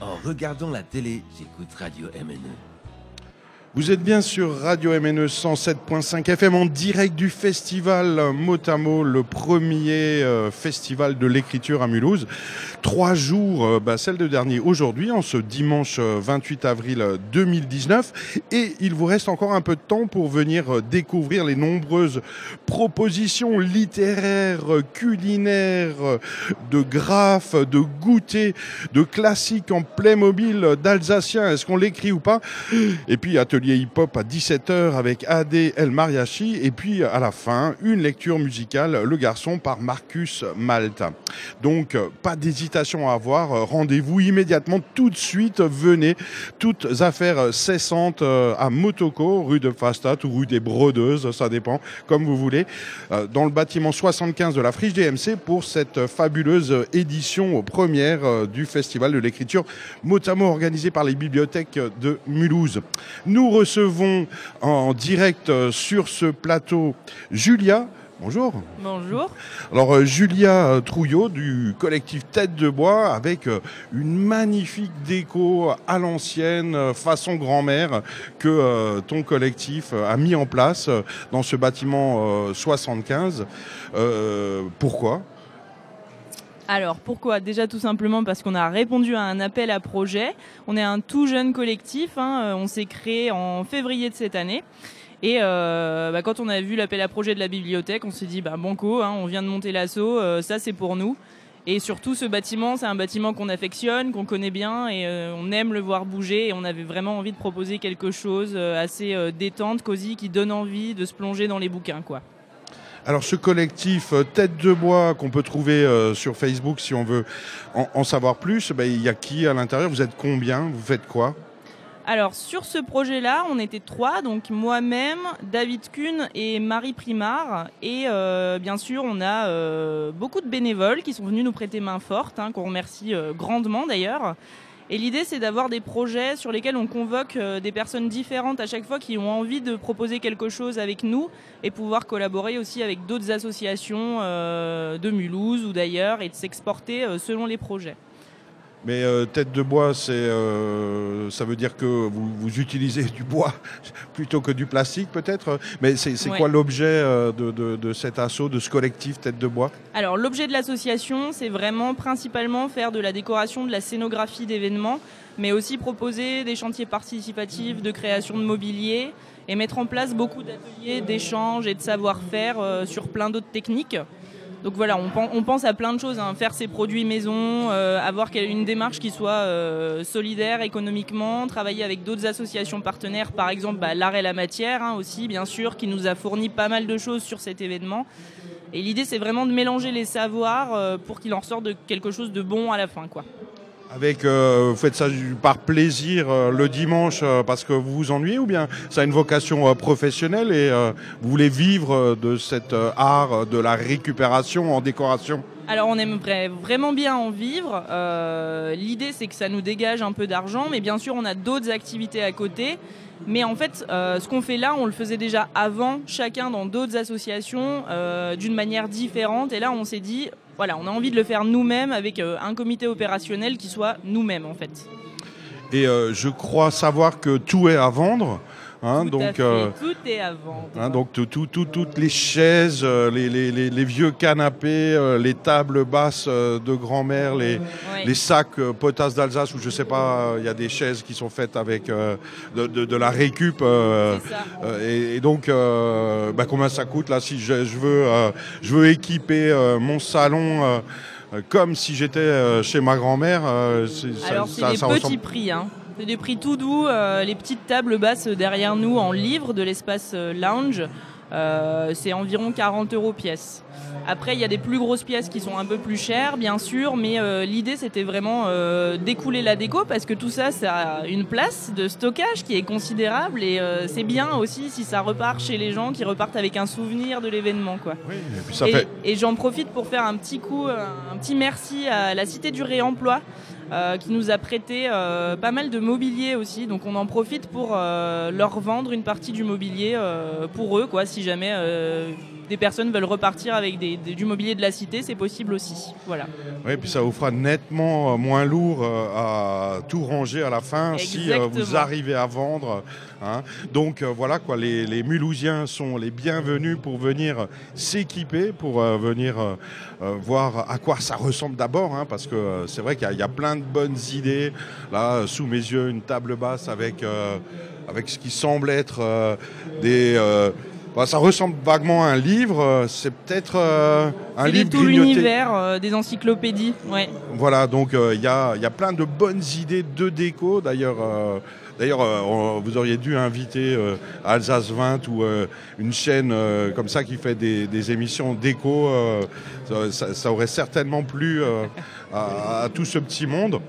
En regardant la télé, j'écoute Radio MNE. Vous êtes bien sur Radio MNE 107.5 FM en direct du festival Motamo, le premier euh, festival de l'écriture à Mulhouse. Trois jours, euh, bah, celle de dernier aujourd'hui, en ce dimanche euh, 28 avril 2019. Et il vous reste encore un peu de temps pour venir euh, découvrir les nombreuses propositions littéraires, euh, culinaires, euh, de graphes, de goûters, de classiques en Playmobil, d'Alsacien. Est-ce qu'on l'écrit ou pas? Et puis atelier hip-hop à 17h avec AD El Mariachi. Et puis à la fin, une lecture musicale, Le Garçon par Marcus Malta. Donc pas d'hésitation à avoir. Rendez-vous immédiatement tout de suite. Venez. Toutes affaires cessantes euh, à Motoko, rue de Fastat ou rue des Brodeuses, ça dépend, comme vous voulez, euh, dans le bâtiment 75 de la Friche DMC pour cette fabuleuse édition première euh, du Festival de l'écriture Motamo organisé par les bibliothèques de Mulhouse. Nous recevons en direct euh, sur ce plateau Julia. Bonjour. Bonjour. Alors euh, Julia euh, Trouillot du collectif Tête de Bois avec une magnifique déco à l'ancienne façon grand-mère que ton collectif a mis en place dans ce bâtiment euh, 75. Euh, pourquoi? Alors pourquoi? Déjà tout simplement parce qu'on a répondu à un appel à projet. On est un tout jeune collectif, hein, euh, on s'est créé en février de cette année. Et euh, bah, quand on a vu l'appel à projet de la bibliothèque, on s'est dit bah banco, hein, on vient de monter l'assaut, euh, ça c'est pour nous. Et surtout ce bâtiment, c'est un bâtiment qu'on affectionne, qu'on connaît bien et euh, on aime le voir bouger. Et on avait vraiment envie de proposer quelque chose euh, assez détente, cosy, qui donne envie de se plonger dans les bouquins, quoi. Alors ce collectif euh, Tête de Bois qu'on peut trouver euh, sur Facebook si on veut en, savoir plus, ben, il y a qui à l'intérieur? Vous êtes combien? Vous faites quoi? Alors sur ce projet-là, on était trois, donc moi-même, David Kuhn et Marie Primard. Et euh, bien sûr, on a beaucoup de bénévoles qui sont venus nous prêter main forte, hein, qu'on remercie grandement d'ailleurs. Et l'idée, c'est d'avoir des projets sur lesquels on convoque euh, des personnes différentes à chaque fois qui ont envie de proposer quelque chose avec nous et pouvoir collaborer aussi avec d'autres associations euh, de Mulhouse ou d'ailleurs et de s'exporter euh, selon les projets. Mais euh, Tête de Bois, c'est, euh, ça veut dire que vous, vous utilisez du bois plutôt que du plastique peut-être? Mais c'est, Ouais. quoi l'objet euh, de, de, de cet assaut, de ce collectif Tête de Bois? Alors l'objet de l'association, c'est vraiment principalement faire de la décoration, de la scénographie d'événements, mais aussi proposer des chantiers participatifs de création de mobilier et mettre en place beaucoup d'ateliers d'échange et de savoir-faire sur plein d'autres techniques. Donc voilà, on, pen- on pense à plein de choses, hein. faire ses produits maison, euh, avoir une démarche qui soit euh, solidaire économiquement, travailler avec d'autres associations partenaires, par exemple bah, l'art et la matière hein, aussi, bien sûr, qui nous a fourni pas mal de choses sur cet événement. Et l'idée, c'est vraiment de mélanger les savoirs euh, pour qu'il en ressorte de quelque chose de bon à la fin, quoi. Avec, euh, vous faites ça par plaisir euh, le dimanche euh, parce que vous vous ennuyez ou bien ça a une vocation euh, professionnelle et euh, vous voulez vivre de cet euh, art de la récupération en décoration? Alors, on aimerait vraiment bien en vivre. L'idée, c'est que ça nous dégage un peu d'argent, mais bien sûr, on a d'autres activités à côté. Mais en fait, euh, ce qu'on fait là, on le faisait déjà avant, chacun dans d'autres associations, euh, d'une manière différente. Et là, on s'est dit, voilà, on a envie de le faire nous-mêmes avec euh, un comité opérationnel qui soit nous-mêmes, en fait. Et euh, je crois savoir que tout est à vendre. Hein, Tout à donc, fait, euh, tout est à vendre. hein, donc tout, tout- tout- toutes les chaises, euh, les, les- les- les vieux canapés, euh, les tables basses euh, de grand-mère, les, les sacs euh, potasses d'Alsace, ou je sais pas, euh, il y a des chaises qui sont faites avec euh, de, de- de la récup. euh, euh, et, et donc, euh, bah, combien ça coûte là si je, je veux, euh, je veux équiper euh, mon salon euh, euh, comme si j'étais euh, chez ma grand-mère euh, Alors c'est des petits ressemble- prix, hein. C'est des prix tout doux. euh, les petites tables basses derrière nous en livre de l'espace euh, lounge, euh, c'est environ 40 euros pièce. Après, il y a des plus grosses pièces qui sont un peu plus chères, bien sûr, mais euh, l'idée c'était vraiment euh, d'écouler la déco parce que tout ça, ça a une place de stockage qui est considérable et c'est bien aussi si ça repart chez les gens qui repartent avec un souvenir de l'événement, quoi. Oui, et puis ça Et, fait. et j'en profite pour faire un petit coup, un petit merci à la Cité du Réemploi euh, qui nous a prêté euh, pas mal de mobilier aussi. Donc on en profite pour euh, leur vendre une partie du mobilier pour eux, quoi, si jamais des personnes veulent repartir avec des, du mobilier de la cité, c'est possible aussi. Voilà. Oui, puis ça vous fera nettement moins lourd à tout ranger à la fin si vous arrivez à vendre. Hein. Donc voilà quoi, les, les, Mulhousiens sont les bienvenus pour venir s'équiper, pour venir voir à quoi ça ressemble d'abord, hein, parce que c'est vrai qu'il y, a plein de bonnes idées. Là, sous mes yeux, une table basse avec, avec ce qui semble être des bah, ça ressemble vaguement à un livre. Euh, c'est peut-être euh, un livre. C'est tout l'univers euh, des encyclopédies. Ouais. Voilà, donc il y, a, y, a, plein de bonnes idées de déco. D'ailleurs, D'ailleurs, vous auriez dû inviter Alsace 20 ou une chaîne comme ça qui fait des, émissions déco. Ça, aurait certainement plu à, tout ce petit monde.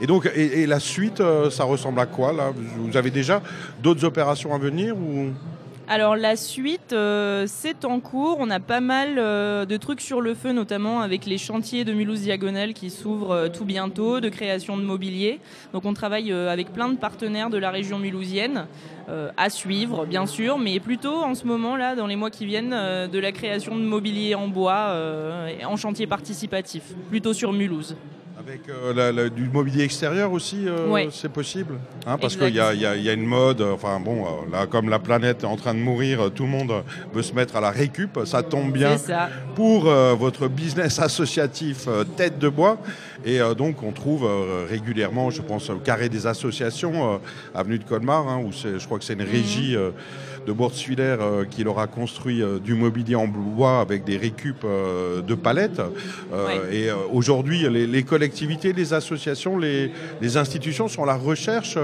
Et donc, et, la suite, ça ressemble à quoi là? Vous avez déjà d'autres opérations à venir ou? Alors la suite, euh, c'est en cours. On a pas mal euh, de trucs sur le feu, notamment avec les chantiers de Mulhouse Diagonale qui s'ouvrent euh, tout bientôt, de création de mobilier. Donc on travaille avec plein de partenaires de la région mulhousienne, à suivre bien sûr, mais plutôt en ce moment là, dans les mois qui viennent, de la création de mobilier en bois en chantier participatif, plutôt sur Mulhouse. Avec euh, du mobilier extérieur aussi, euh, c'est possible hein, Parce qu'il y, a, une mode, euh, enfin bon, là comme la planète est en train de mourir, tout le monde veut se mettre à la récup, ça tombe bien pour votre business associatif Tête de Bois. Et donc on trouve régulièrement, je pense, au carré des associations, avenue de Colmar, hein, où je crois que c'est une régie. Mhm de Bordswiller euh, qui leur a construit euh, du mobilier en bois avec des récup euh, de palettes. Et aujourd'hui, les, collectivités, les associations, les, institutions sont à la recherche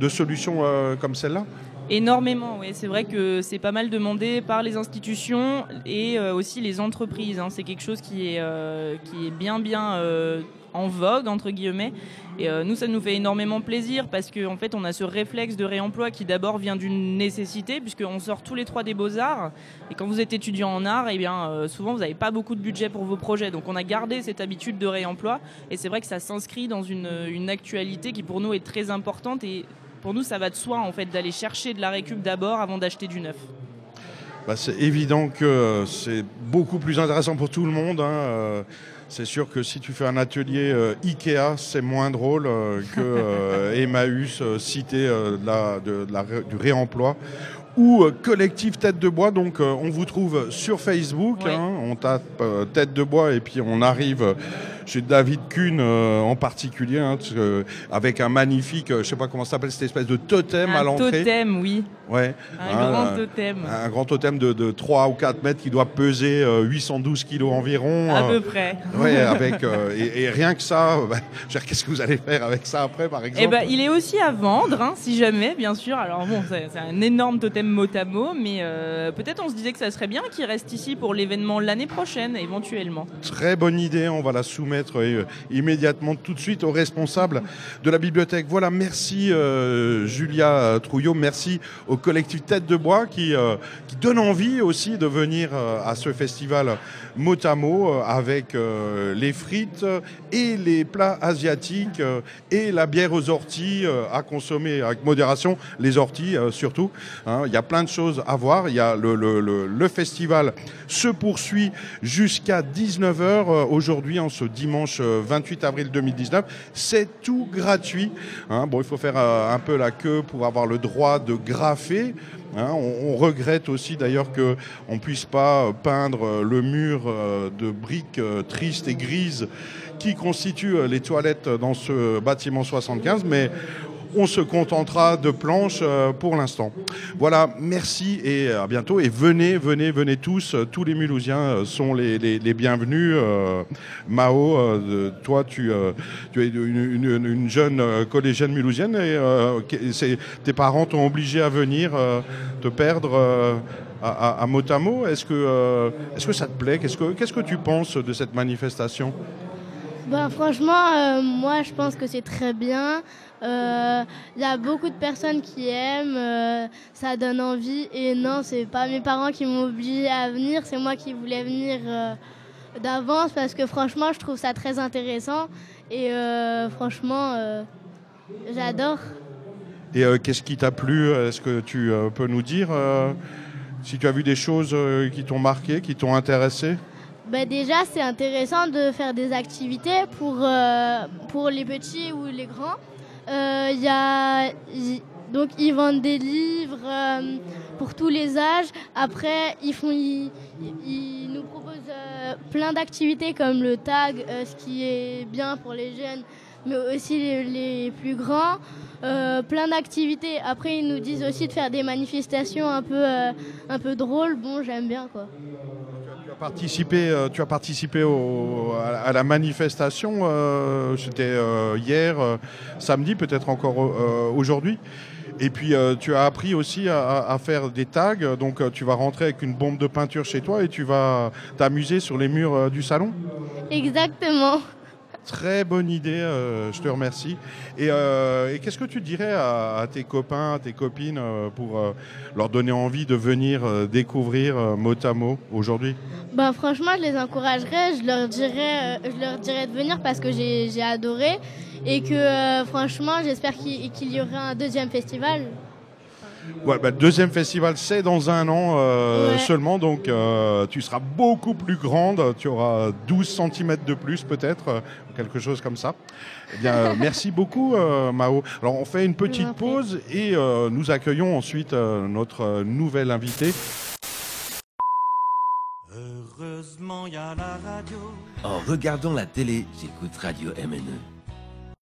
de solutions comme celle-là Énormément, oui. C'est vrai que c'est pas mal demandé par les institutions et aussi les entreprises. Hein. C'est quelque chose qui est, qui est bien, bien en vogue entre guillemets. Et euh, nous, ça nous fait énormément plaisir parce qu'en en fait, on a ce réflexe de réemploi qui d'abord vient d'une nécessité puisqu'on sort tous les trois des beaux arts. Et quand vous êtes étudiant en art, eh bien euh, souvent vous n'avez pas beaucoup de budget pour vos projets. Donc on a gardé cette habitude de réemploi et c'est vrai que ça s'inscrit dans une, une actualité qui pour nous est très importante et pour nous, ça va de soi en fait d'aller chercher de la récup d'abord avant d'acheter du neuf. Bah, c'est évident que c'est beaucoup plus intéressant pour tout le monde. Hein, euh, c'est sûr que si tu fais un atelier euh, Ikea, c'est moins drôle euh, que euh, Emmaüs, cité du réemploi ou collectif Tête de Bois. Donc on vous trouve sur Facebook, hein, on tape Tête de Bois et puis on arrive chez David Kuhn en particulier, hein, avec un magnifique, je sais pas comment ça s'appelle, cette espèce de totem à l'entrée. Un totem, oui. Ouais. Un grand euh, totem. Un grand totem de, 3 ou 4 mètres qui doit peser 812 euh, kilos environ. À euh, peu près. Ouais, avec, et, rien que ça, bah, qu'est-ce que vous allez faire avec ça après, par exemple? eh ben, Il est aussi à vendre, hein, si jamais, bien sûr. Alors bon, c'est un énorme totem mot à mot, mais peut-être on se disait que ça serait bien qu'il reste ici pour l'événement l'année prochaine, éventuellement. Très bonne idée, on va la soumettre immédiatement tout de suite au responsable de la bibliothèque. Voilà, merci Julia Trouillot, merci au collectif Tête de Bois qui, euh, donne envie aussi de venir euh, à ce festival mot à mot euh, avec les frites et les plats asiatiques et la bière aux orties à consommer avec modération, les orties surtout. Hein. Il y a plein de choses à voir. Y a le, le, le, festival se poursuit jusqu'à 19h aujourd'hui en ce dimanche 28 avril 2019. C'est tout gratuit. Hein. Bon, il faut faire un peu la queue pour avoir le droit de grapher Hein, on, regrette aussi d'ailleurs qu'on ne puisse pas peindre le mur euh, de briques euh, tristes et grises qui constituent les toilettes dans ce bâtiment 75, mais on se contentera de planches euh, pour l'instant. Voilà, merci et à bientôt. Et venez, venez, venez tous. Tous les Mulhousiens euh, sont les, bienvenus. Euh, Mao, toi, tu, es une, jeune collégienne mulhousienne et tes parents t'ont obligé à venir te perdre. À, Motamo, est-ce que, est que ça te plaît? Qu'est-ce que, qu'est-ce que tu penses de cette manifestation? Ben, Franchement, moi je pense que c'est très bien. Il euh, y a beaucoup de personnes qui aiment, euh, ça donne envie. Et non, c'est pas mes parents qui m'ont obligé à venir, c'est moi qui voulais venir euh, d'avance parce que franchement, je trouve ça très intéressant. Et franchement, j'adore. Et qu'est-ce qui t'a plu Est-ce que tu peux nous dire Si tu as vu des choses qui t'ont marqué, qui t'ont intéressé? Bah déjà, c'est intéressant de faire des activités pour, pour les petits ou les grands. Euh, y a, donc, ils vendent des livres euh, pour tous les âges. Après, ils, font, ils, nous proposent euh, plein d'activités comme le tag, ce qui est bien pour les jeunes, mais aussi les, plus grands. Plein d'activités. Après, ils nous disent aussi de faire des manifestations un peu, un peu drôles. Bon, j'aime bien quoi. Participé, euh, tu as participé à, la manifestation, euh, c'était euh, hier, samedi, peut-être encore aujourd'hui. Et puis tu as appris aussi à, faire des tags, donc tu vas rentrer avec une bombe de peinture chez toi et tu vas t'amuser sur les murs du salon. Exactement. Très bonne idée, euh, je te remercie. Et, euh, et qu'est-ce que tu dirais à, tes copains, à tes copines euh, pour leur donner envie de venir découvrir euh, mot à mot aujourd'hui? Ben, franchement, je les encouragerais. Je leur dirais, je leur dirais de venir parce que j'ai adoré. Et que franchement, j'espère qu'il qu'il y aura un deuxième festival. Ouais, bah, deuxième festival, c'est dans un an euh, Ouais. seulement, donc euh, tu seras beaucoup plus grande, tu auras 12 cm de plus peut-être, euh, quelque chose comme ça. Eh bien, euh, merci beaucoup euh, Mao. Alors on fait une petite pause et euh, nous accueillons ensuite euh, notre euh, nouvel invité. Heureusement, il y a la radio. En regardant la télé, j'écoute Radio MNE.